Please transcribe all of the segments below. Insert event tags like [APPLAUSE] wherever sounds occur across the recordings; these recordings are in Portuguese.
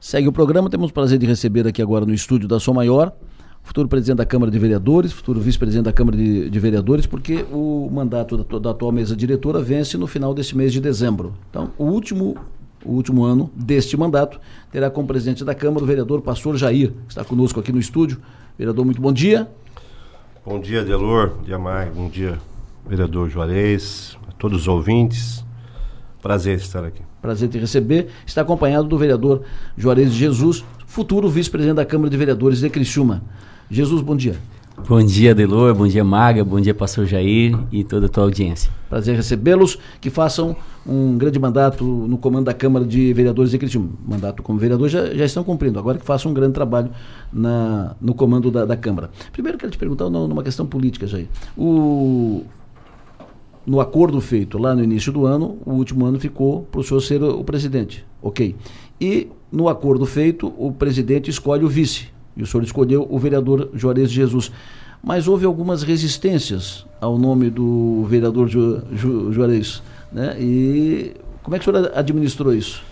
Segue o programa, temos o prazer de receber aqui agora no estúdio da Som Maior, futuro presidente da Câmara de Vereadores, futuro vice-presidente da Câmara de, de, Vereadores, porque o mandato da, da, atual mesa diretora vence no final deste mês de dezembro. Então, o último, o último ano deste mandato terá como presidente da Câmara o vereador Pastor Jair, que está conosco aqui no estúdio. Vereador, muito bom dia. Bom dia, Delor, bom dia, Mai, bom dia, vereador Juarez, a todos os ouvintes. Prazer estar aqui. Prazer te receber. Está acompanhado do vereador Juarez Jesus, futuro vice-presidente da Câmara de Vereadores de Criciúma. Jesus, bom dia. Bom dia, Delor, bom dia, Maga, bom dia, pastor Jair e toda a tua audiência. Prazer recebê-los, que façam um grande mandato no comando da Câmara de Vereadores de Criciúma. Mandato como vereador já, já estão cumprindo, agora que façam um grande trabalho na, no comando da, da Câmara. Primeiro, quero te perguntar numa questão política, Jair. O, no acordo feito lá no início do ano, o último ano ficou para o senhor ser o presidente, ok. E no acordo feito, o presidente escolhe o vice, e o senhor escolheu o vereador Juarez Jesus. Mas houve algumas resistências ao nome do vereador Ju, Ju, Juarez, né? E como é que o senhor administrou isso?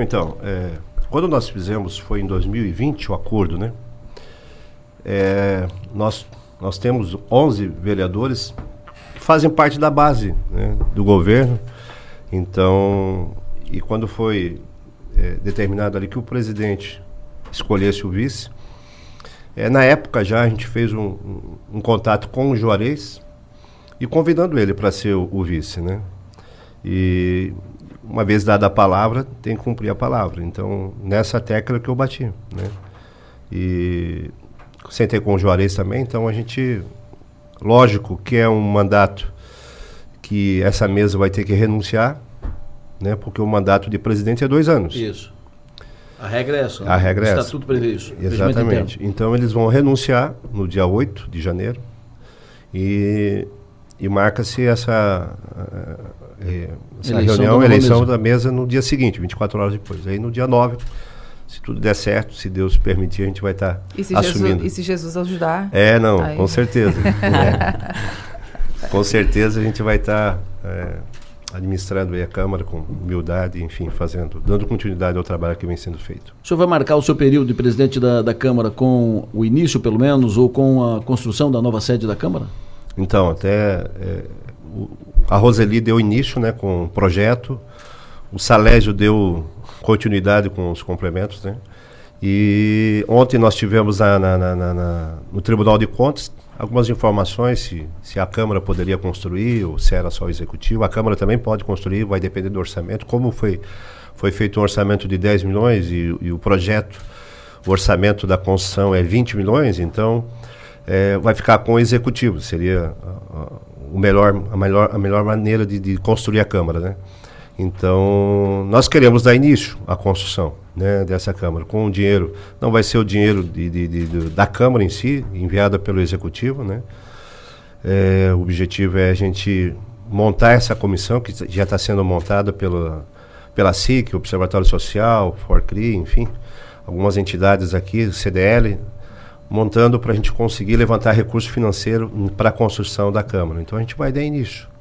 Então, é, quando nós fizemos, foi em 2020 o acordo, né? É, nós, nós temos 11 vereadores fazem parte da base né, do governo. Então, e quando foi é, determinado ali que o presidente escolhesse o vice, é, na época já a gente fez um, um, um contato com o Juarez e convidando ele para ser o, o, vice, né? E uma vez dada a palavra, tem que cumprir a palavra. Então, nessa tecla que eu bati, né? E sentei com o Juarez também, então a gente Lógico que é um mandato que essa mesa vai ter que renunciar, né? Porque o mandato de presidente é dois anos. Isso. A regra é essa. A regra é essa. Estatuto prevê isso. Exatamente. Então eles vão renunciar no dia 8 de janeiro e, e marca-se essa, eh, essa eleição reunião, eleição mesa. da mesa no dia seguinte, 24 horas depois. Aí no dia 9 se tudo der certo, se Deus permitir, a gente vai estar tá assumindo. Jesus, e se Jesus ajudar? É, não, aí. com certeza. [LAUGHS] é. Com certeza a gente vai estar tá, é, administrando a Câmara com humildade, enfim, fazendo, dando continuidade ao trabalho que vem sendo feito. O senhor vai marcar o seu período de presidente da, da Câmara com o início, pelo menos, ou com a construção da nova sede da Câmara? Então, até é, o, a Roseli deu início né, com o projeto, o Salésio deu continuidade com os complementos, né? E ontem nós tivemos na, na, na, no Tribunal de Contas algumas informações se, se a Câmara poderia construir ou se era só o Executivo. A Câmara também pode construir, vai depender do orçamento. Como foi, foi feito um orçamento de 10 milhões e, e o projeto, o orçamento da construção é 20 milhões, então é, vai ficar com o Executivo. Seria o melhor, a, melhor, a melhor maneira de, de construir a Câmara, né? Então, nós queremos dar início à construção né, dessa Câmara com o dinheiro. Não vai ser o dinheiro de, de, de, da Câmara em si, enviada pelo Executivo. Né? É, o objetivo é a gente montar essa comissão, que já está sendo montada pela, pela SIC, Observatório Social, FORCRI, enfim, algumas entidades aqui, CDL, montando para a gente conseguir levantar recurso financeiro para a construção da Câmara. Então, a gente vai dar início.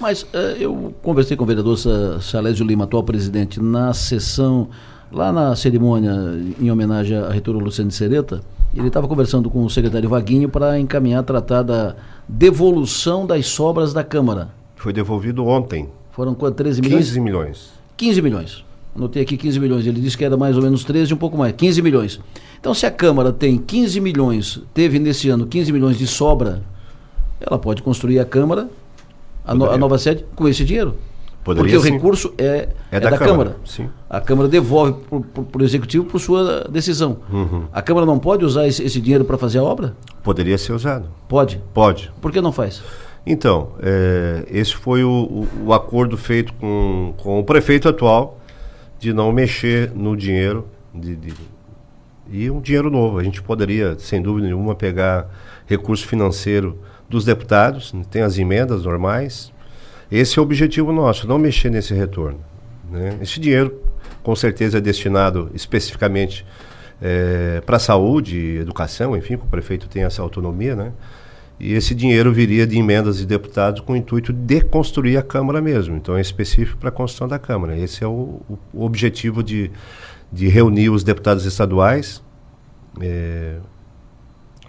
Mas uh, eu conversei com o vereador Salésio Lima, atual presidente, na sessão, lá na cerimônia em homenagem à reitora Luciane Sereta, ele estava conversando com o secretário Vaguinho para encaminhar, tratar da devolução das sobras da Câmara. Foi devolvido ontem. Foram quanto? 13 milhões? 15 milhões. 15 milhões. Anotei aqui 15 milhões. Ele disse que era mais ou menos 13, um pouco mais. 15 milhões. Então, se a Câmara tem 15 milhões, teve nesse ano 15 milhões de sobra, ela pode construir a Câmara a, no, a, nova sede com esse dinheiro. Poderia, Porque o sim. recurso é, é, é da, da, Câmara. Câmara. A Câmara devolve para o Executivo por sua decisão. Uhum. A Câmara não pode usar esse, esse dinheiro para fazer a obra? Poderia ser usado. Pode? Pode. Por que não faz? Então, é, esse foi o, o, o, acordo feito com, com o prefeito atual de não mexer no dinheiro de, de, e um dinheiro novo. A gente poderia, sem dúvida nenhuma, pegar recurso financeiro dos deputados, tem as emendas normais. Esse é o objetivo nosso, não mexer nesse retorno. Né? Esse dinheiro, com certeza, é destinado especificamente é, para saúde, educação, enfim, o prefeito tem essa autonomia, né? E esse dinheiro viria de emendas de deputados com o intuito de construir a Câmara mesmo. Então é específico para a construção da Câmara. Esse é o, o objetivo de, de reunir os deputados estaduais, é,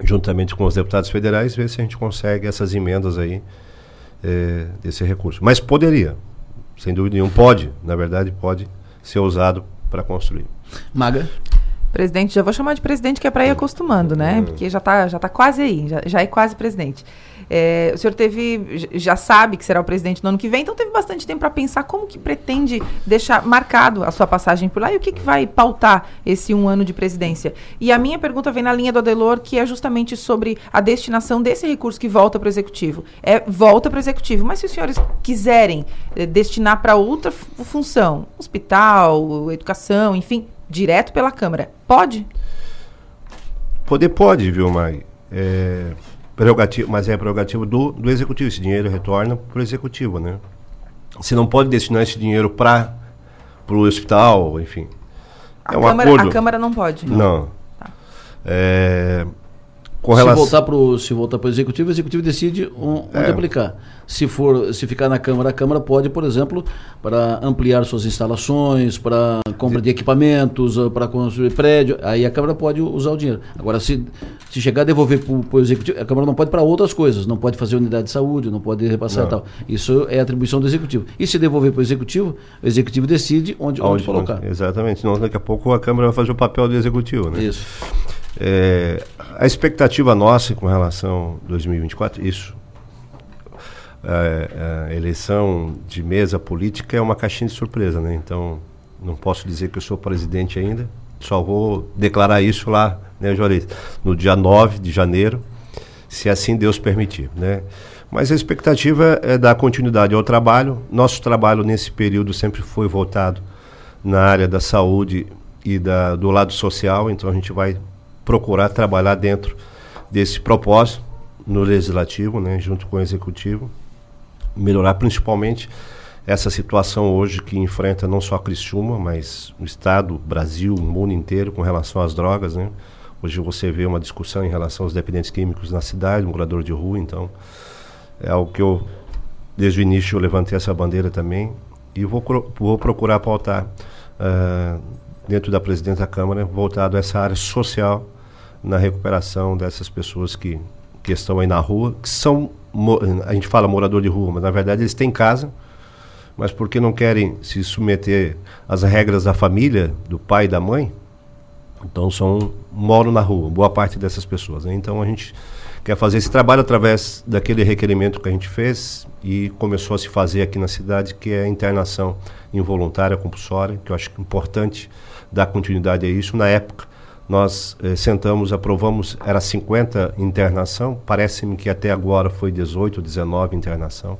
juntamente com os deputados federais, ver se a gente consegue essas emendas aí é, desse recurso. Mas poderia, sem dúvida nenhuma, pode, na verdade, pode ser usado para construir. Maga? Presidente, já vou chamar de presidente que é para ir acostumando, né? Porque já está já tá quase aí, já, já é quase presidente. É, o senhor teve, já sabe que será o presidente no ano que vem, então teve bastante tempo para pensar como que pretende deixar marcado a sua passagem por lá e o que, que vai pautar esse um ano de presidência. E a minha pergunta vem na linha do Adelor, que é justamente sobre a destinação desse recurso que volta para o executivo. É volta para o executivo, mas se os senhores quiserem é, destinar para outra função, hospital, educação, enfim, direto pela Câmara. Pode? Poder pode, viu, Mai? É, prerrogativo, mas é prerrogativa do, do Executivo. Esse dinheiro retorna para o Executivo, né? Você não pode destinar esse dinheiro para o hospital, enfim. A, é um Câmara, acordo. a Câmara não pode? Não. não. Tá. É, com relação... se voltar para o se voltar para o executivo, o executivo decide onde é. aplicar. Se for se ficar na Câmara, a Câmara pode, por exemplo, para ampliar suas instalações, para compra de equipamentos, ah, para construir prédio, aí a Câmara pode usar o dinheiro. Agora, se, se chegar a devolver para o executivo, a Câmara não pode para outras coisas, não pode fazer unidade de saúde, não pode repassar não. e tal. Isso é atribuição do executivo. E se devolver para o executivo, o executivo decide onde, onde, onde colocar. Exatamente. Senão daqui a pouco a Câmara vai fazer o papel do executivo, né? Isso. É, a expectativa nossa com relação a 2024, isso. A, a, eleição de mesa política é uma caixinha de surpresa, né? Então, não posso dizer que eu sou presidente ainda, só vou declarar isso lá, né, Juarez? No dia 9 de janeiro, se assim Deus permitir, né? Mas a expectativa é dar continuidade ao trabalho. Nosso trabalho nesse período sempre foi voltado na área da saúde e da, do lado social, então a gente vai procurar trabalhar dentro desse propósito no legislativo, né, junto com o executivo, melhorar principalmente essa situação hoje que enfrenta não só a Criciúma, mas o estado, o Brasil, o mundo inteiro com relação às drogas, né? Hoje você vê uma discussão em relação aos dependentes químicos na cidade, morador de rua, então é algo que eu desde o início eu levantei essa bandeira também e vou, vou procurar pautar uh, dentro da presidência da Câmara voltado a essa área social na recuperação dessas pessoas que, que estão aí na rua, que são, a gente fala morador de rua, mas na verdade eles têm casa, mas porque não querem se submeter às regras da família, do pai e da mãe, então são moram na rua, boa parte dessas pessoas. Né? Então a gente quer fazer esse trabalho através daquele requerimento que a gente fez e começou a se fazer aqui na cidade, que é a internação involuntária compulsória, que eu acho importante dar continuidade a isso. Na época, nós eh, sentamos, aprovamos, era 50 internação, parece-me que até agora foi 18, 19 internação.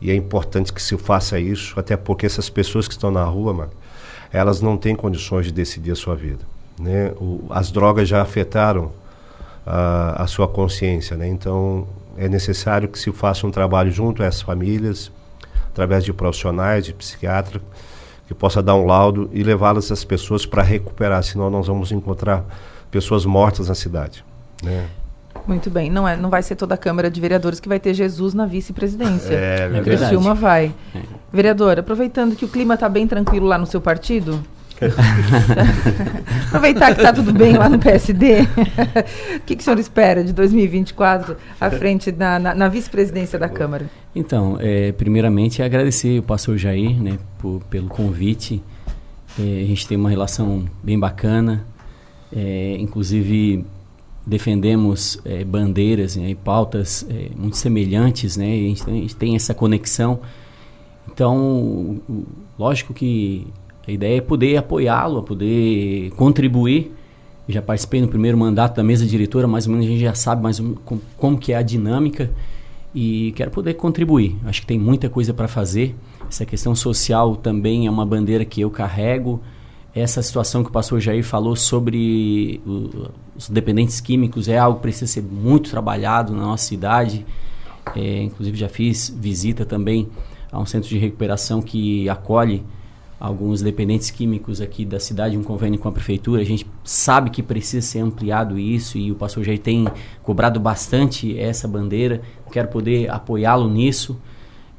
E é importante que se faça isso, até porque essas pessoas que estão na rua, mano, elas não têm condições de decidir a sua vida. Né? O, as drogas já afetaram a, a sua consciência, né? então é necessário que se faça um trabalho junto a essas famílias, através de profissionais, de psiquiatras, que possa dar um laudo e levá-las as pessoas para recuperar, senão nós vamos encontrar pessoas mortas na cidade. Né? Muito bem, não, é, não vai ser toda a Câmara de Vereadores que vai ter Jesus na vice-presidência. É, é verdade. Silma vai. É. Vereador, aproveitando que o clima está bem tranquilo lá no seu partido, [LAUGHS] Aproveitar que está tudo bem lá no PSD. [LAUGHS] o que, que o senhor espera de 2024 à frente na, na, vice-presidência da Câmara? Então, é, primeiramente agradecer o pastor Jair né, por, pelo convite. É, a gente tem uma relação bem bacana. É, inclusive defendemos é, bandeiras né, e pautas é, muito semelhantes, né? A gente, a gente tem essa conexão. Então, lógico que a ideia é poder apoiá-lo, poder contribuir. Já participei no primeiro mandato da mesa diretora, mais ou menos a gente já sabe mais como, como que é a dinâmica e quero poder contribuir. Acho que tem muita coisa para fazer. Essa questão social também é uma bandeira que eu carrego. Essa situação que o pastor Jair falou sobre os dependentes químicos é algo que precisa ser muito trabalhado na nossa cidade. É, inclusive já fiz visita também a um centro de recuperação que acolhe alguns dependentes químicos aqui da cidade, um convênio com a prefeitura. A gente sabe que precisa ser ampliado isso e o pastor Jair tem cobrado bastante essa bandeira. Quero poder apoiá-lo nisso.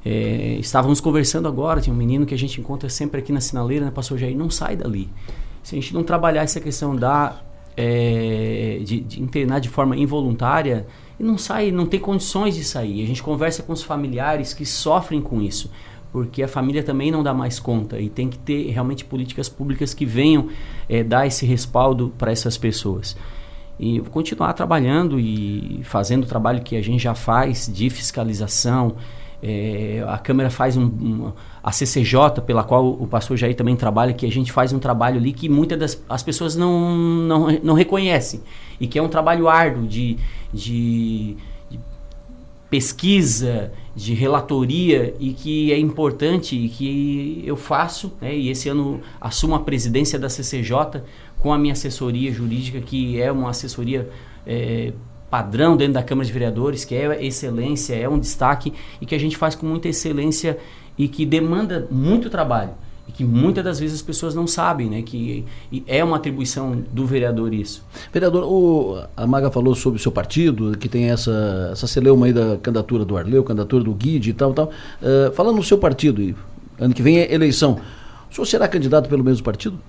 É, estávamos conversando agora, tinha um menino que a gente encontra sempre aqui na sinaleira, né, pastor Jair? Não sai dali. se a gente não trabalhar essa questão da é, de, de, internar de forma involuntária, não sai, não tem condições de sair. A gente conversa com os familiares que sofrem com isso, porque a família também não dá mais conta e tem que ter realmente políticas públicas que venham é, dar esse respaldo para essas pessoas. E continuar trabalhando e fazendo o trabalho que a gente já faz de fiscalização, é, a Câmara faz um, um, a CCJ, pela qual o pastor Jair também trabalha, que a gente faz um trabalho ali que muitas das as pessoas não, não, não reconhecem. E que é um trabalho árduo de, de, de pesquisa, de relatoria e que é importante e que eu faço, né, e esse ano assumo a presidência da CCJ com a minha assessoria jurídica, que é uma assessoria é, padrão dentro da Câmara de Vereadores, que é excelência, é um destaque e que a gente faz com muita excelência e que demanda muito trabalho e que muitas das vezes as pessoas não sabem, né? Que é uma atribuição do vereador isso. Vereador, o, a Maga falou sobre o seu partido, que tem essa, essa celeuma aí da candidatura do Arleu, candidatura do Guide e tal, tal. Uh, falando no seu partido, ano que vem é eleição, o senhor será candidato pelo mesmo partido?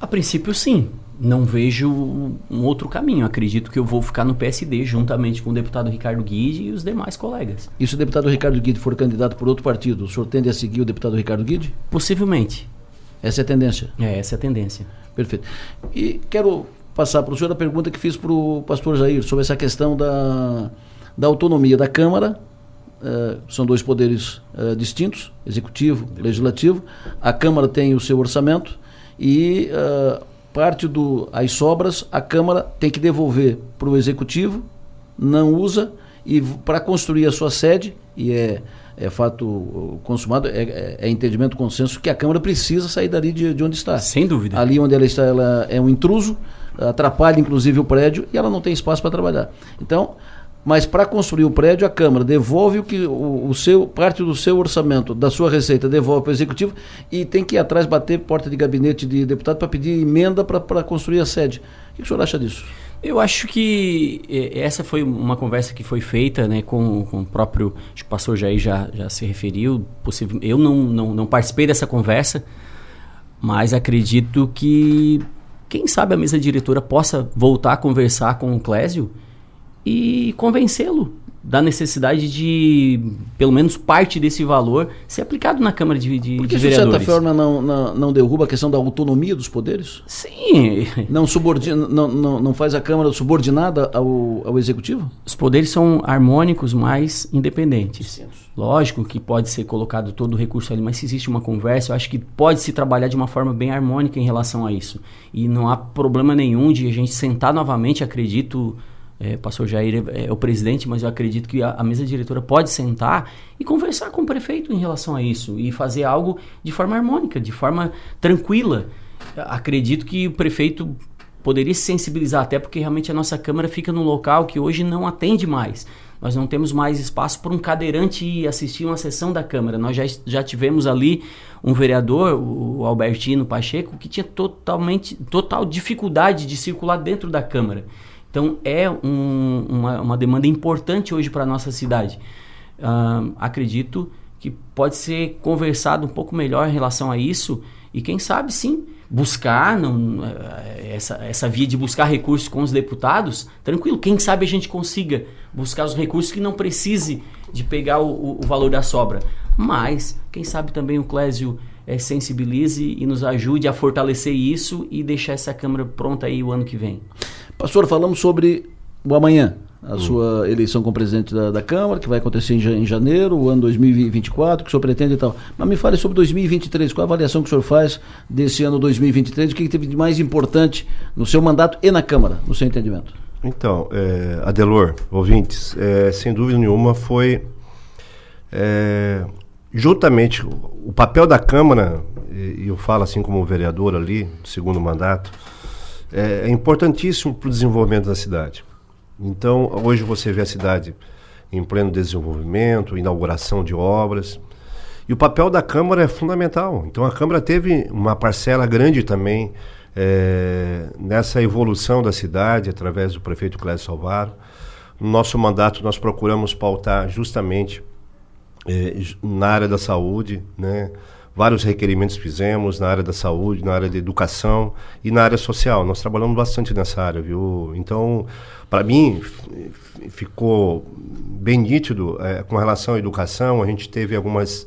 A princípio, sim não vejo um outro caminho. Acredito que eu vou ficar no PSD juntamente com o deputado Ricardo Guide e os demais colegas. E se o deputado Ricardo Guide for candidato por outro partido, o senhor tende a seguir o deputado Ricardo Guide? Possivelmente. Essa é a tendência? É, essa é a tendência. Perfeito. E quero passar para o senhor a pergunta que fiz para o pastor Jair sobre essa questão da, da autonomia da Câmara. Uh, são dois poderes uh, distintos, executivo, legislativo. A Câmara tem o seu orçamento e uh, parte do as sobras a Câmara tem que devolver para o Executivo, não usa, e para construir a sua sede, e é, é fato consumado, é, é, é, entendimento, consenso, que a Câmara precisa sair dali de, de onde está. Sem dúvida. Ali onde ela está, ela é um intruso, atrapalha inclusive o prédio e ela não tem espaço para trabalhar. Então, mas para construir o prédio, a Câmara devolve o que o, o, seu parte do seu orçamento, da sua receita, devolve para o Executivo e tem que ir atrás bater porta de gabinete de deputado para pedir emenda para construir a sede. O que o senhor acha disso? Eu acho que essa foi uma conversa que foi feita né, com, com o próprio. Acho que o pastor Jair já, já se referiu. Possível, eu não, não, não participei dessa conversa, mas acredito que, quem sabe, a mesa diretora possa voltar a conversar com o Clésio e convencê-lo da necessidade de, pelo menos parte desse valor, ser aplicado na Câmara de, de, Porque de Vereadores. de certa forma, não, não, não, derruba a questão da autonomia dos poderes? Sim. Não, subordina, não, não, não faz a Câmara subordinada ao, ao Executivo? Os poderes são harmônicos, mas independentes. Lógico que pode ser colocado todo o recurso ali, mas se existe uma conversa, eu acho que pode se trabalhar de uma forma bem harmônica em relação a isso. E não há problema nenhum de a gente sentar novamente, acredito é, pastor Jair é, é, o presidente, mas eu acredito que a, a, mesa diretora pode sentar e conversar com o prefeito em relação a isso e fazer algo de forma harmônica, de forma tranquila. Acredito que o prefeito poderia se sensibilizar, até porque realmente a nossa Câmara fica num local que hoje não atende mais. Nós não temos mais espaço para um cadeirante ir assistir uma sessão da Câmara. Nós já, já tivemos ali um vereador, o Albertino Pacheco, que tinha totalmente total dificuldade de circular dentro da Câmara. Então é um, uma, uma, demanda importante hoje para a nossa cidade. Uh, acredito que pode ser conversado um pouco melhor em relação a isso e quem sabe sim buscar não, eh, essa, essa via de buscar recursos com os deputados, tranquilo, quem sabe a gente consiga buscar os recursos que não precise de pegar o, o valor da sobra. Mas, quem sabe também o Clésio é, sensibilize e nos ajude a fortalecer isso e deixar essa Câmara pronta aí o ano que vem. Pastor, falamos sobre o amanhã, a hum. sua eleição como presidente da, da, Câmara, que vai acontecer em, em, janeiro, o ano 2024, que o senhor pretende e tal. Mas me fale sobre 2023, qual a avaliação que o senhor faz desse ano 2023, o que, que teve de mais importante no seu mandato e na Câmara, no seu entendimento? Então, é, Adelor, ouvintes, é, sem dúvida nenhuma foi é, juntamente o papel da Câmara, e eu falo assim como vereador ali, segundo mandato, é, é importantíssimo para o desenvolvimento da cidade. Então, hoje você vê a cidade em pleno desenvolvimento, inauguração de obras. E o papel da Câmara é fundamental. Então, a Câmara teve uma parcela grande também é, nessa evolução da cidade, através do prefeito Clécio Salvaro. No nosso mandato, nós procuramos pautar justamente é, na área da saúde, né? Vários requerimentos fizemos na área da saúde, na área da educação e na área social. Nós trabalhamos bastante nessa área, viu? Então, para mim, ficou bem nítido é, com relação à educação. A gente teve algumas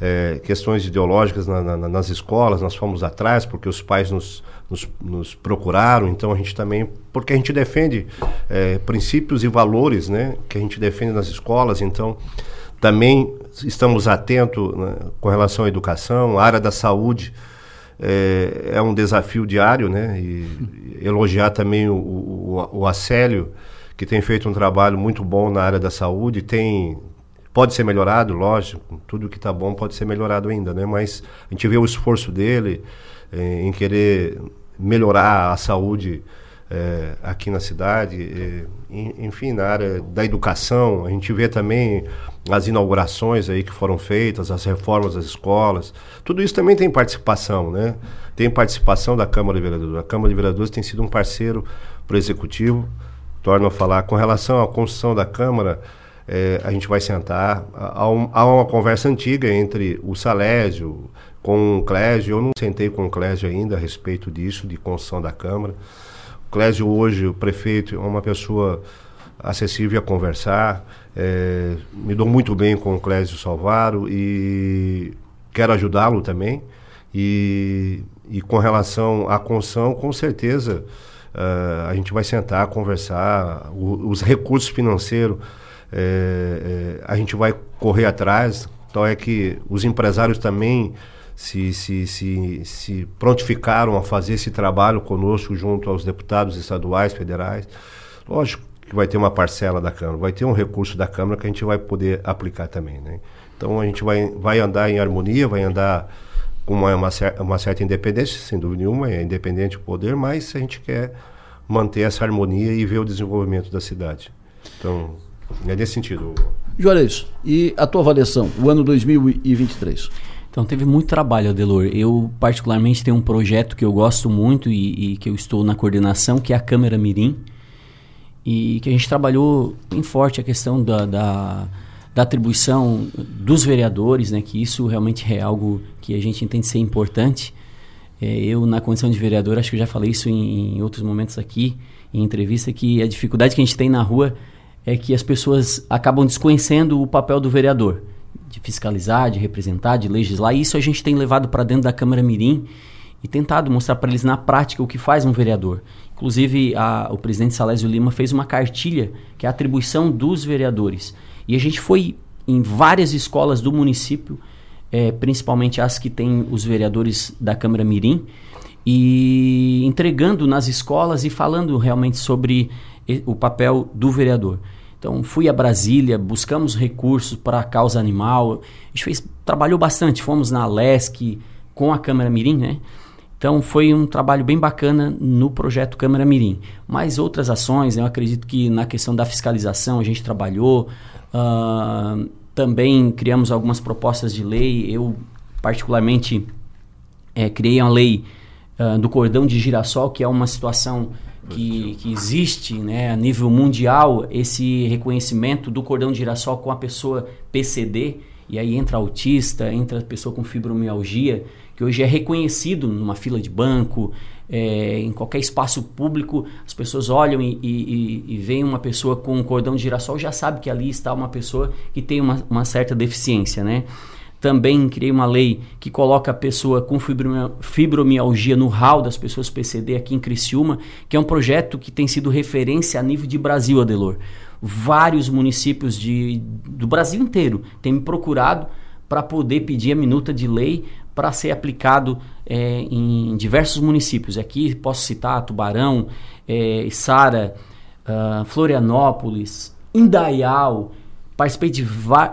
é, questões ideológicas na, na, nas escolas, nós fomos atrás porque os pais nos, nos, nos procuraram, então a gente também, porque a gente defende é, princípios e valores né, que a gente defende nas escolas, então também estamos atentos né, com relação à educação, a área da saúde é, é um desafio diário, né? E elogiar também o, o, o Acélio, que tem feito um trabalho muito bom na área da saúde, tem pode ser melhorado, lógico, tudo que está bom pode ser melhorado ainda, né? Mas a gente vê o esforço dele eh, em querer melhorar a saúde eh, aqui na cidade, eh, enfim, na área da educação, a gente vê também as inaugurações aí que foram feitas, as reformas das escolas, tudo isso também tem participação, né? Tem participação da Câmara de Vereadores. A Câmara de Vereadores tem sido um parceiro para o Executivo, torno a falar, com relação à construção da Câmara, é, a gente vai sentar. Há, um, há, uma conversa antiga entre o Salésio com o Clésio. Eu não sentei com o Clésio ainda a respeito disso, de construção da Câmara. Clésio hoje, o prefeito, é uma pessoa acessível a conversar. É, me dou muito bem com o Clésio Salvaro e quero ajudá-lo também. E, e com relação à construção, com certeza uh, a gente vai sentar, conversar. O, os recursos financeiros é, é, a gente vai correr atrás. Então é que os empresários também se, se, se, se prontificaram a fazer esse trabalho conosco junto aos deputados estaduais, federais. Lógico que vai ter uma parcela da Câmara, vai ter um recurso da Câmara que a gente vai poder aplicar também. Né? Então a gente vai, vai andar em harmonia, vai andar com uma, uma, uma certa independência, sem dúvida nenhuma, é independente o poder, mas a gente quer manter essa harmonia e ver o desenvolvimento da cidade. Então, é nesse sentido. Juarez, e a tua avaliação, o ano 2023? Então teve muito trabalho, Adelor. Eu particularmente tenho um projeto que eu gosto muito e, e, que eu estou na coordenação, que é a Câmara Mirim, e que a gente trabalhou bem forte a questão da, da, da atribuição dos vereadores, né? Que isso realmente é algo que a gente entende ser importante. É, eu na condição de vereador, acho que eu já falei isso em, em outros momentos aqui, em entrevista, que a dificuldade que a gente tem na rua é que as pessoas acabam desconhecendo o papel do vereador de fiscalizar, de representar, de legislar. E isso a gente tem levado para dentro da Câmara Mirim e tentado mostrar para eles na prática o que faz um vereador. Inclusive, a, o presidente Salésio Lima fez uma cartilha que é a atribuição dos vereadores. E a gente foi em várias escolas do município, é, principalmente as que têm os vereadores da Câmara Mirim, e entregando nas escolas e falando realmente sobre o papel do vereador. Então fui a Brasília, buscamos recursos para a causa animal. A gente fez, trabalhou bastante, fomos na Lesc com a Câmara Mirim, né? Então foi um trabalho bem bacana no projeto Câmara Mirim. Mas outras ações, eu acredito que na questão da fiscalização a gente trabalhou. Uh, também criamos algumas propostas de lei. Eu, particularmente, é, criei uma lei uh, do cordão de girassol, que é uma situação que, que existe né, a nível mundial esse reconhecimento do cordão de girassol com a pessoa PCD, e aí entra autista, entra pessoa com fibromialgia, que hoje é reconhecido numa fila de banco, é, em qualquer espaço público, as pessoas olham e, e, e, veem uma pessoa com um cordão de girassol, já sabe que ali está uma pessoa que tem uma, uma certa deficiência, né? Também criei uma lei que coloca a pessoa com fibromialgia no hall das pessoas PCD aqui em Criciúma, que é um projeto que tem sido referência a nível de Brasil, Adelor. Vários municípios de, do Brasil inteiro têm me procurado para poder pedir a minuta de lei para ser aplicado é, em diversos municípios. Aqui posso citar Tubarão, é, Sara, uh, Florianópolis, Indaial, Participei de,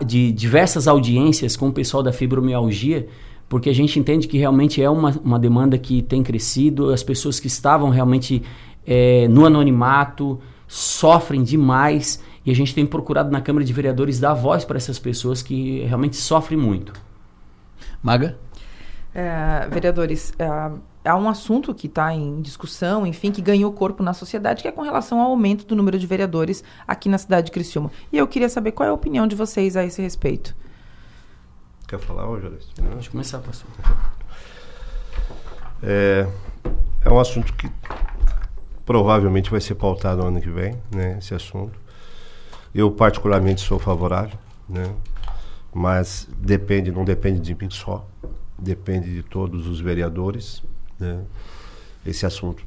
de diversas audiências com o pessoal da fibromialgia, porque a gente entende que realmente é uma, uma demanda que tem crescido, as pessoas que estavam realmente é, no anonimato sofrem demais e a gente tem procurado na Câmara de Vereadores dar voz para essas pessoas que realmente sofrem muito. Maga? É, vereadores, é, há um assunto que está em discussão, enfim, que ganhou corpo na sociedade, que é com relação ao aumento do número de vereadores aqui na cidade de Criciúma. E eu queria saber qual é a opinião de vocês a esse respeito. Quer falar, hoje, Pode começar, pastor. É, é um assunto que provavelmente vai ser pautado no ano que vem, né, esse assunto. Eu particularmente sou favorável, né, mas depende, não depende de mim só, depende de todos os vereadores, né. Esse assunto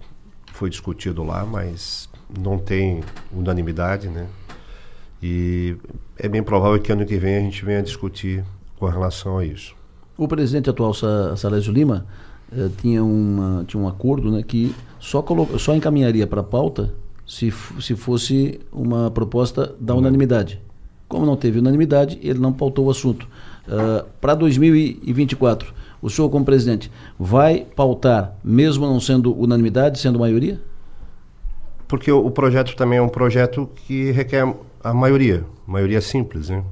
foi discutido lá, mas não tem unanimidade, né? E é bem provável que ano que vem a gente venha discutir com relação a isso. O presidente atual, Salésio Lima, eh, tinha, uma, tinha um acordo né, que só, só encaminharia para a pauta se, se fosse uma proposta da unanimidade. Como não teve unanimidade, ele não pautou o assunto. Uh, para 2024, o senhor, como presidente, vai pautar, mesmo não sendo unanimidade, sendo maioria? Porque o, o projeto também é um projeto que requer a maioria, maioria simples, né?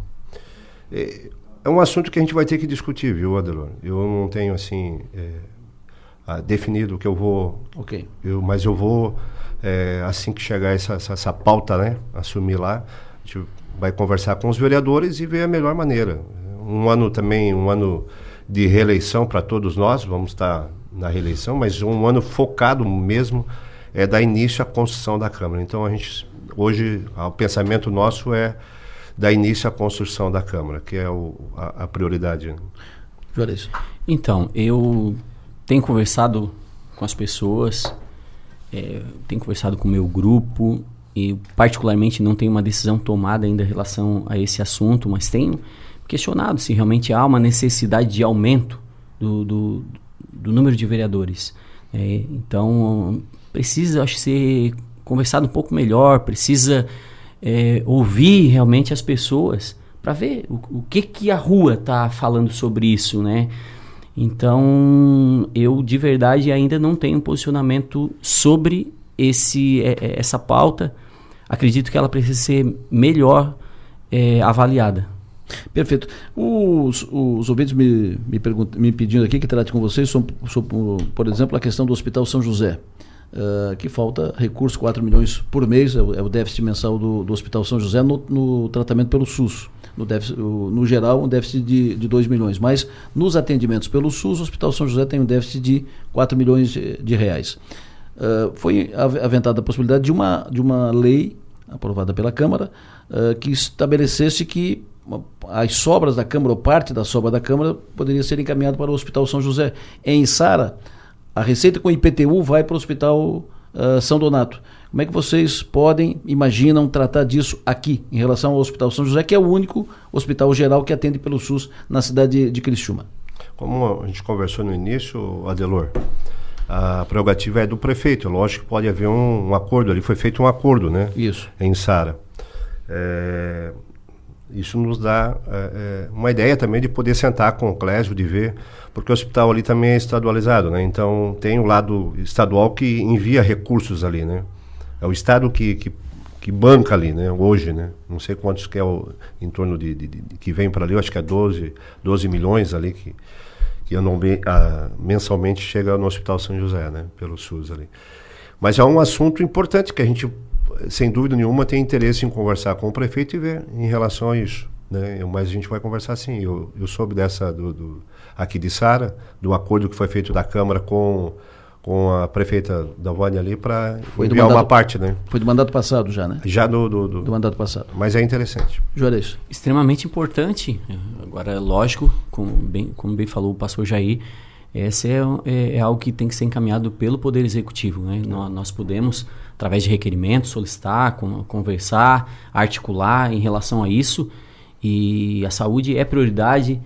É, é, um assunto que a gente vai ter que discutir, viu, Adelor? Eu não tenho, assim, é, definido o que eu vou... Ok. Eu, mas eu vou, é, assim que chegar essa, essa, essa pauta, né, assumir lá, a gente vai conversar com os vereadores e ver a melhor maneira. Um ano também, um ano de reeleição para todos nós, vamos estar na reeleição, mas um ano focado mesmo é dar início à construção da Câmara. Então a gente hoje o pensamento nosso é dar início à construção da Câmara, que é o, a, a prioridade. Juarez. Então, eu tenho conversado com as pessoas, é, tenho conversado com o meu grupo, e particularmente não tenho uma decisão tomada ainda em relação a esse assunto, mas tenho questionado se realmente há uma necessidade de aumento do, do, do número de vereadores. É, então, precisa, acho, ser conversado um pouco melhor, precisa é, ouvir realmente as pessoas para ver o, o, que, que a rua está falando sobre isso, né? Então, eu de verdade ainda não tenho um posicionamento sobre esse, é, é essa pauta. Acredito que ela precisa ser melhor é, avaliada. Perfeito. Os, os ouvintes me, me, me pedindo aqui que trate com vocês sobre, sobre, por exemplo, a questão do Hospital São José. Uh, que falta recurso, 4 milhões por mês, é o, é o déficit mensal do, do, Hospital São José no, no tratamento pelo SUS. No, déficit, no geral, um déficit de, de 2 milhões. Mas nos atendimentos pelo SUS, o Hospital São José tem um déficit de 4 milhões de, de reais. Uh, foi aventada a possibilidade de uma, de uma lei aprovada pela Câmara uh, que estabelecesse que as sobras da Câmara, ou parte da sobra da Câmara, poderia ser encaminhada para o Hospital São José. Em Sara, a receita com IPTU vai para o Hospital uh, São Donato. Como é que vocês podem, imaginam, tratar disso aqui, em relação ao Hospital São José, que é o único hospital geral que atende pelo SUS na cidade de Criciúma? Como a gente conversou no início, Adelor, a prerrogativa é do prefeito. Lógico que pode haver um, um acordo ali. Foi feito um acordo, né? Isso. Em Sara. É, isso nos dá é, é, uma ideia também de poder sentar com o Clésio, de ver, porque o hospital ali também é estadualizado, né? Então tem o lado estadual que envia recursos ali, né? É o estado que, que, que banca ali, né? Hoje, né? Não sei quantos que é o, em torno de, de, de que vem para ali, eu acho que é 12, 12 milhões ali que, que anualmente, a, mensalmente chega no Hospital São José, né? Pelo SUS ali. Mas é um assunto importante que a gente sem dúvida nenhuma, tem interesse em conversar com o prefeito e ver em relação a isso. Né? Mas a gente vai conversar sim. Eu, eu soube dessa do, do aqui de Sara, do acordo que foi feito da Câmara com, com a prefeita da Vânia ali para enviar mandato, uma parte, né? Foi do mandato passado já, né? Já do, do, do, do mandato passado. Mas é interessante. Juarez. Extremamente importante. Agora, lógico, como bem, como bem falou o pastor Jair, esse é, é, é, algo que tem que ser encaminhado pelo Poder Executivo. Né? Nós, nós podemos através de requerimentos, solicitar, conversar, articular em relação a isso. E a saúde é prioridade.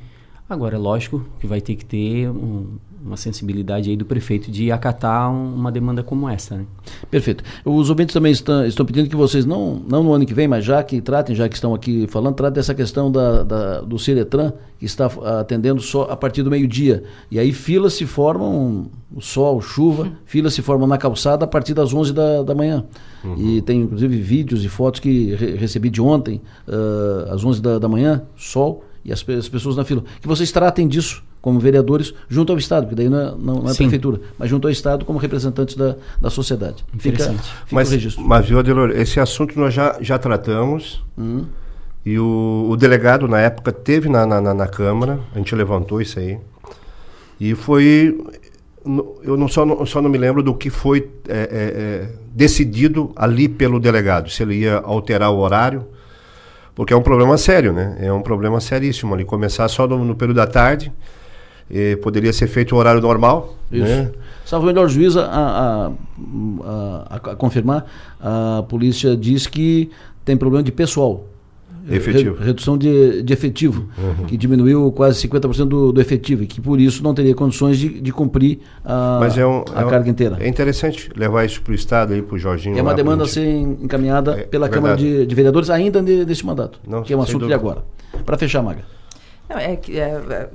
Agora, é lógico que vai ter que ter um, uma sensibilidade aí do prefeito de acatar um, uma demanda como essa. Né? Perfeito. Os ouvintes também estão, estão pedindo que vocês, não, não no ano que vem, mas já que tratem, já que estão aqui falando, tratem dessa questão da, da do Ciretran, que está atendendo só a partir do meio-dia. E aí filas se formam, o sol, chuva, uhum. filas se formam na calçada a partir das 11 da, da manhã. Uhum. E tem inclusive vídeos e fotos que re recebi de ontem, uh, às 11 da, da manhã, sol, e as, as pessoas na fila. Que vocês tratem disso como vereadores junto ao Estado, porque daí não é, não, não é prefeitura, mas junto ao Estado como representantes da, da sociedade. Fica, fica mas, o registro. Mas, viu, Adelor, esse assunto nós já, já tratamos. Hum. E o, o delegado, na época, teve na, na, na, Câmara, a gente levantou isso aí. E foi. Eu não só, não, só não me lembro do que foi é, é, é, decidido ali pelo delegado, se ele ia alterar o horário, porque é um problema sério, né? É um problema seríssimo ali. Começar só no, no período da tarde, poderia ser feito o horário normal. Isso. Né? Salvo melhor juiz a, a, a, a, confirmar, a polícia diz que tem problema de pessoal. Efetivo. redução de, de efetivo, uhum. que diminuiu quase 50% do, do efetivo, e que por isso não teria condições de, de cumprir a, é um, a é carga um, inteira. É interessante levar isso para o Estado, para o Jorginho. É uma demanda a ser encaminhada é, pela é Câmara de, de, Vereadores ainda nesse mandato, não, que é um assunto de agora. Para fechar, Maga. Não, é, é,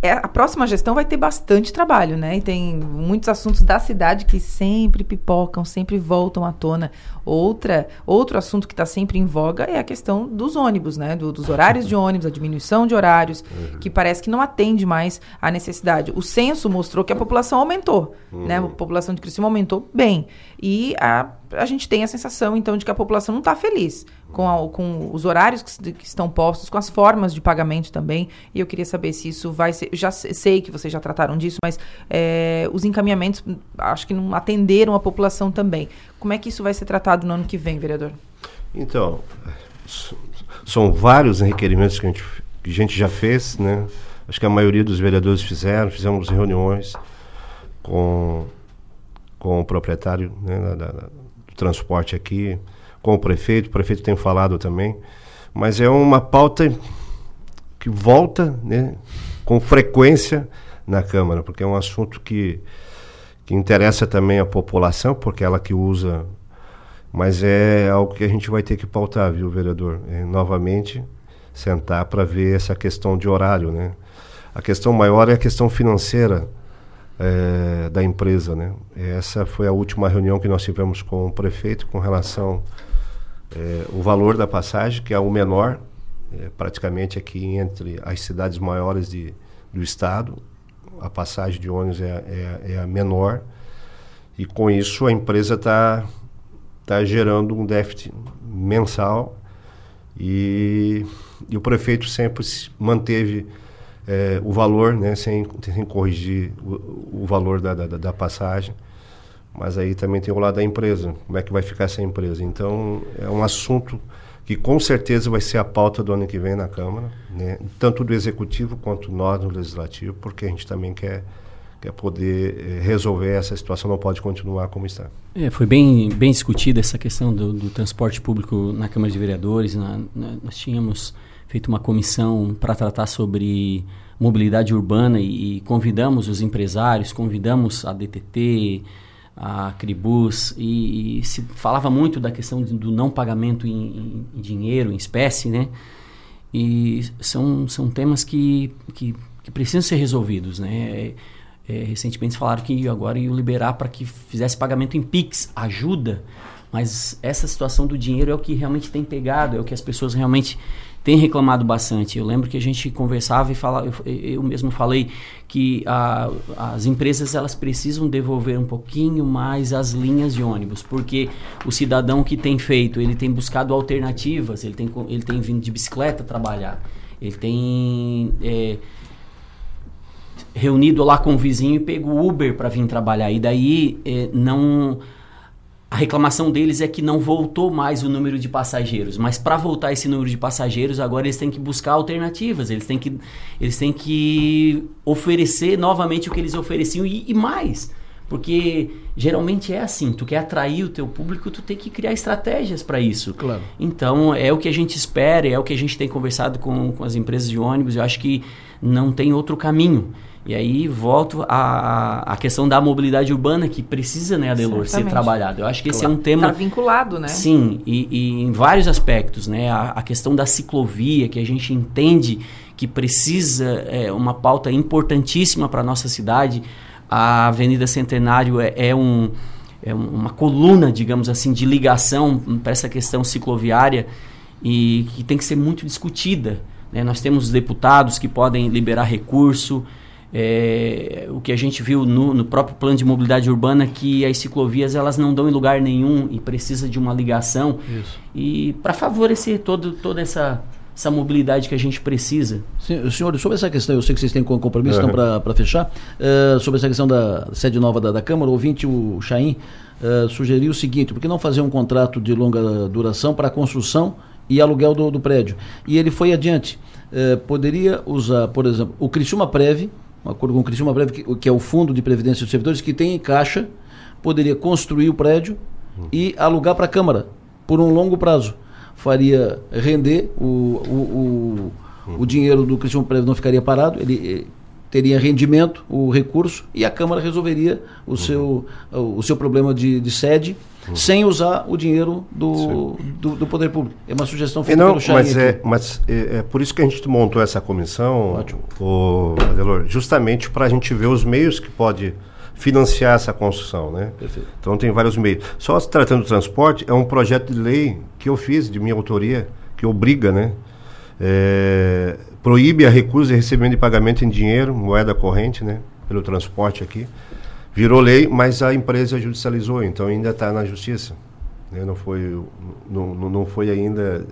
é a próxima gestão vai ter bastante trabalho, né? E tem muitos assuntos da cidade que sempre pipocam, sempre voltam à tona. Outra, outro assunto que está sempre em voga é a questão dos ônibus, né? Do, dos horários de ônibus, a diminuição de horários, uhum. que parece que não atende mais à necessidade. O censo mostrou que a população aumentou, uhum. né? A população de Criciúma aumentou bem. E a, a gente tem a sensação, então, de que a população não está feliz com, a, com os horários que, que, estão postos, com as formas de pagamento também. E eu queria saber se isso vai ser. Já sei que vocês já trataram disso, mas é, os encaminhamentos acho que não atenderam a população também. Como é que isso vai ser tratado no ano que vem, vereador? Então, são vários requerimentos que a gente, que a gente já fez, né? Acho que a maioria dos vereadores fizeram, fizemos reuniões com, com o proprietário né, da, da, transporte aqui com o prefeito, o prefeito tem falado também, mas é uma pauta que volta né, com frequência na Câmara, porque é um assunto que, que interessa também a população, porque é ela que usa, mas é algo que a gente vai ter que pautar, viu, vereador? É, novamente, sentar para ver essa questão de horário, né? A questão maior é a questão financeira é, da empresa, né? Essa foi a última reunião que nós tivemos com o prefeito com relação é, o valor da passagem, que é o menor, é, praticamente aqui entre as cidades maiores de, do estado, a passagem de ônibus é, é, é a menor, e com isso a empresa está tá gerando um déficit mensal. E, e o prefeito sempre manteve é, o valor, né, sem, sem corrigir o, o valor da, da, da passagem. Mas aí também tem o lado da empresa. Como é que vai ficar essa empresa? Então, é um assunto que com certeza vai ser a pauta do ano que vem na Câmara, né? tanto do Executivo quanto nós no Legislativo, porque a gente também quer, quer poder eh, resolver essa situação, não pode continuar como está. É, foi bem, bem discutida essa questão do, do, transporte público na Câmara de Vereadores. Na, na, nós tínhamos feito uma comissão para tratar sobre mobilidade urbana e, e convidamos os empresários, convidamos a DTT, a Cribus, e, e, se falava muito da questão do não pagamento em, em, dinheiro, em espécie, né? E são, são temas que, que, que precisam ser resolvidos, né? É, é, recentemente falaram que agora iam liberar para que fizesse pagamento em PIX, ajuda, mas essa situação do dinheiro é o que realmente tem pegado, é o que as pessoas realmente tem reclamado bastante. Eu lembro que a gente conversava e falava, eu, eu mesmo falei que a, as empresas elas precisam devolver um pouquinho mais as linhas de ônibus, porque o cidadão que tem feito, ele tem buscado alternativas, ele tem, ele tem vindo de bicicleta trabalhar, ele tem é, reunido lá com o vizinho e pego Uber para vir trabalhar. E daí é, não a reclamação deles é que não voltou mais o número de passageiros, mas para voltar esse número de passageiros, agora eles têm que buscar alternativas, eles têm que, eles têm que oferecer novamente o que eles ofereciam e, e mais. Porque geralmente é assim, tu quer atrair o teu público, tu tem que criar estratégias para isso. Claro. Então, é o que a gente espera, é o que a gente tem conversado com, com as empresas de ônibus, eu acho que não tem outro caminho. E aí volto à, à questão da mobilidade urbana que precisa, né, Adelor, ser trabalhado. Eu acho que claro. esse é um tema... Está vinculado, né? Sim, e, e, em vários aspectos, né? A, a, questão da ciclovia, que a gente entende que precisa, é uma pauta importantíssima para a nossa cidade. A Avenida Centenário é, é um é uma coluna, digamos assim, de ligação para essa questão cicloviária e que tem que ser muito discutida. Né? Nós temos deputados que podem liberar recurso, É, o que a gente viu no, no, próprio plano de mobilidade urbana que as ciclovias elas não dão em lugar nenhum e precisa de uma ligação Isso. e para favorecer todo, toda essa essa mobilidade que a gente precisa. Sim, senhor, sobre essa questão, eu sei que vocês têm compromisso, uhum. então, para fechar, uh, sobre essa questão da sede nova da, da Câmara, o ouvinte, o Chaim, uh, sugeriu o seguinte, por que não fazer um contrato de longa duração para a construção e aluguel do, do prédio? E ele foi adiante. Uh, poderia usar, por exemplo, o Criciúma Prev, um acordo com o Criciúma Prev, que, que é o Fundo de Previdência dos Servidores, que tem em caixa, poderia construir o prédio uhum. e alugar para a Câmara por um longo prazo faria render, o, o, o, o dinheiro do Cristiano Prévio não ficaria parado, ele teria rendimento, o recurso, e a Câmara resolveria o, uhum. seu, o, seu problema de, de sede uhum. sem usar o dinheiro do, do, do, Poder Público. É uma sugestão feita não, pelo Chain mas, é, mas é, é, por isso que a gente montou essa comissão, Ótimo. O, Adelor, justamente para a gente ver os meios que pode financiar essa construção, né? Perfeito. Então tem vários meios. Só se tratando do transporte, é um projeto de lei que eu fiz de minha autoria, que obriga, né? É, proíbe a recusa de recebimento de pagamento em dinheiro, moeda corrente, né? Pelo transporte aqui. Virou lei, mas a empresa judicializou, então ainda está na justiça. Né? Não, foi, não, não foi ainda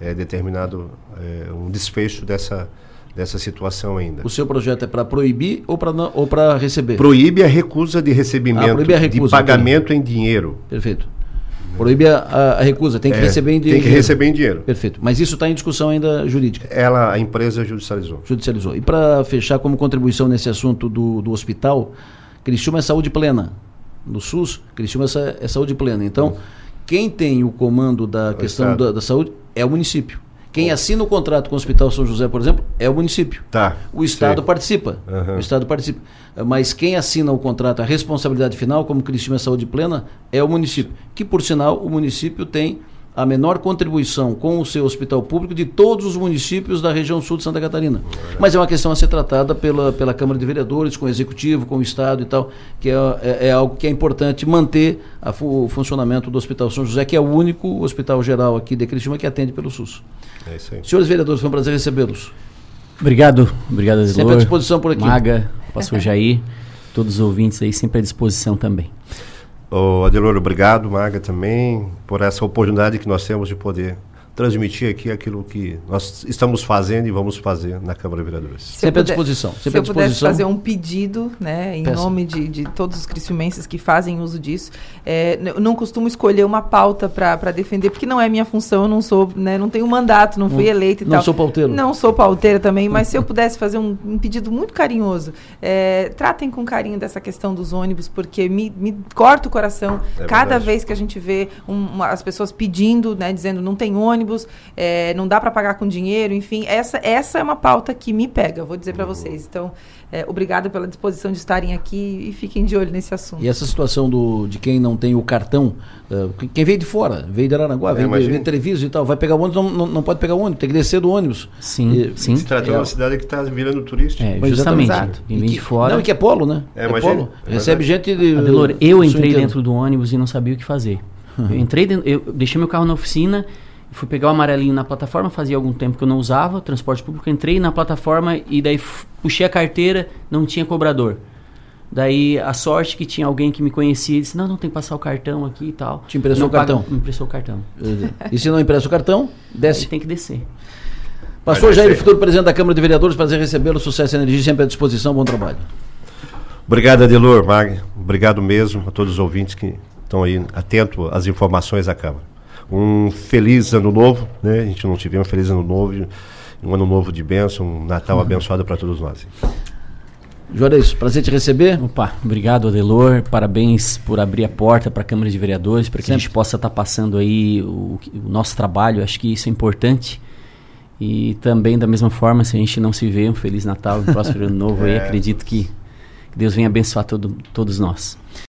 é, determinado é, um desfecho dessa dessa situação ainda. O seu projeto é para proibir ou para ou para receber? Proíbe a recusa de recebimento ah, recusa, de pagamento em dinheiro. Perfeito. Proíbe a, a, recusa, tem que é, receber em dinheiro. Tem que receber em dinheiro. Perfeito. Mas isso está em discussão ainda jurídica. Ela, a empresa judicializou. Judicializou. E para fechar como contribuição nesse assunto do, do hospital, Criciúma é saúde plena. No SUS, Criciúma é, é saúde plena. Então, quem tem o comando da o questão da, da saúde é o município. Quem assina o contrato com o Hospital São José, por exemplo, é o município. Tá. O Estado Sei. participa. Uhum. O Estado participa. Mas quem assina o contrato, a responsabilidade final, como Cristina Saúde Plena, é o município. Que, por sinal, o município tem a menor contribuição com o seu hospital público de todos os municípios da região sul de Santa Catarina. Mas é uma questão a ser tratada pela, pela Câmara de Vereadores, com o Executivo, com o Estado e tal, que é, é, é algo que é importante manter a, o funcionamento do Hospital São José, que é o único hospital geral aqui de Cristina que atende pelo SUS. É isso aí. Senhores vereadores, foi um prazer recebê-los. Obrigado, obrigado, Adelor. Sempre à disposição por aqui. Maga, pastor Jair, todos os ouvintes aí sempre à disposição também. Ô, Adelor, obrigado, Maga, também, por essa oportunidade que nós temos de poder transmitir aqui aquilo que nós estamos fazendo e vamos fazer na Câmara de Vereadores. Sempre à disposição. Sempre se eu pudesse fazer um pedido, né, em Peça. nome de, de todos os cristiumenses que fazem uso disso, é, eu não costumo escolher uma pauta para defender, porque não é minha função, eu não sou, né, não tenho mandato, não fui eleito e não tal. Não sou pauteiro. Não sou pauteira também, mas se eu pudesse fazer um, um pedido muito carinhoso, é, tratem com carinho dessa questão dos ônibus, porque me, me corta o coração é cada verdade. vez que a gente vê um, uma, as pessoas pedindo, né, dizendo não tem ônibus, ônibus, é, não dá para pagar com dinheiro, enfim, essa, essa é uma pauta que me pega, vou dizer para uhum. vocês. Então, é, obrigada pela disposição de estarem aqui e fiquem de olho nesse assunto. E essa situação do, de quem não tem o cartão, uh, quem veio de fora, veio de Aranaguá, é, veio, de, Treviso e tal, vai pegar o ônibus, não, não, não, pode pegar o ônibus, tem que descer do ônibus. Sim, e, sim. Se trata de uma é. cidade que está virando turística. É, justamente. Quem vem de fora. Não, e que é polo, né? É, é polo. Recebe gente de. Adelor, eu entrei dentro do ônibus e não sabia o que fazer. Uhum. Eu entrei, dentro, eu deixei meu carro na oficina fui pegar o amarelinho na plataforma, fazia algum tempo que eu não usava transporte público, entrei na plataforma e daí puxei a carteira, não tinha cobrador. Daí a sorte que tinha alguém que me conhecia e disse: Não, não tem que passar o cartão aqui e tal. Te emprestou o cartão? Me emprestou o cartão. e se não empresta o cartão, desce. Aí tem que descer. Pastor Jair, futuro presidente da Câmara de Vereadores, prazer recebê-lo. Sucesso e energia sempre à disposição. Bom trabalho. Obrigado, Adelor, Mag. Obrigado mesmo a todos os ouvintes que estão aí atentos às informações da Câmara um feliz ano novo, né? A gente não tivemos um feliz ano novo, um ano novo de bênção, um Natal uhum. abençoado para todos nós. Juarez, prazer te receber. Opa, obrigado, Adelor. Parabéns por abrir a porta para a Câmara de Vereadores, para que Sempre. a gente possa estar tá passando aí o, o, nosso trabalho. Acho que isso é importante. E também, da mesma forma, se a gente não se vê, um Feliz Natal, um próximo ano novo [LAUGHS] é. aí, acredito que Deus venha abençoar todo, todos nós.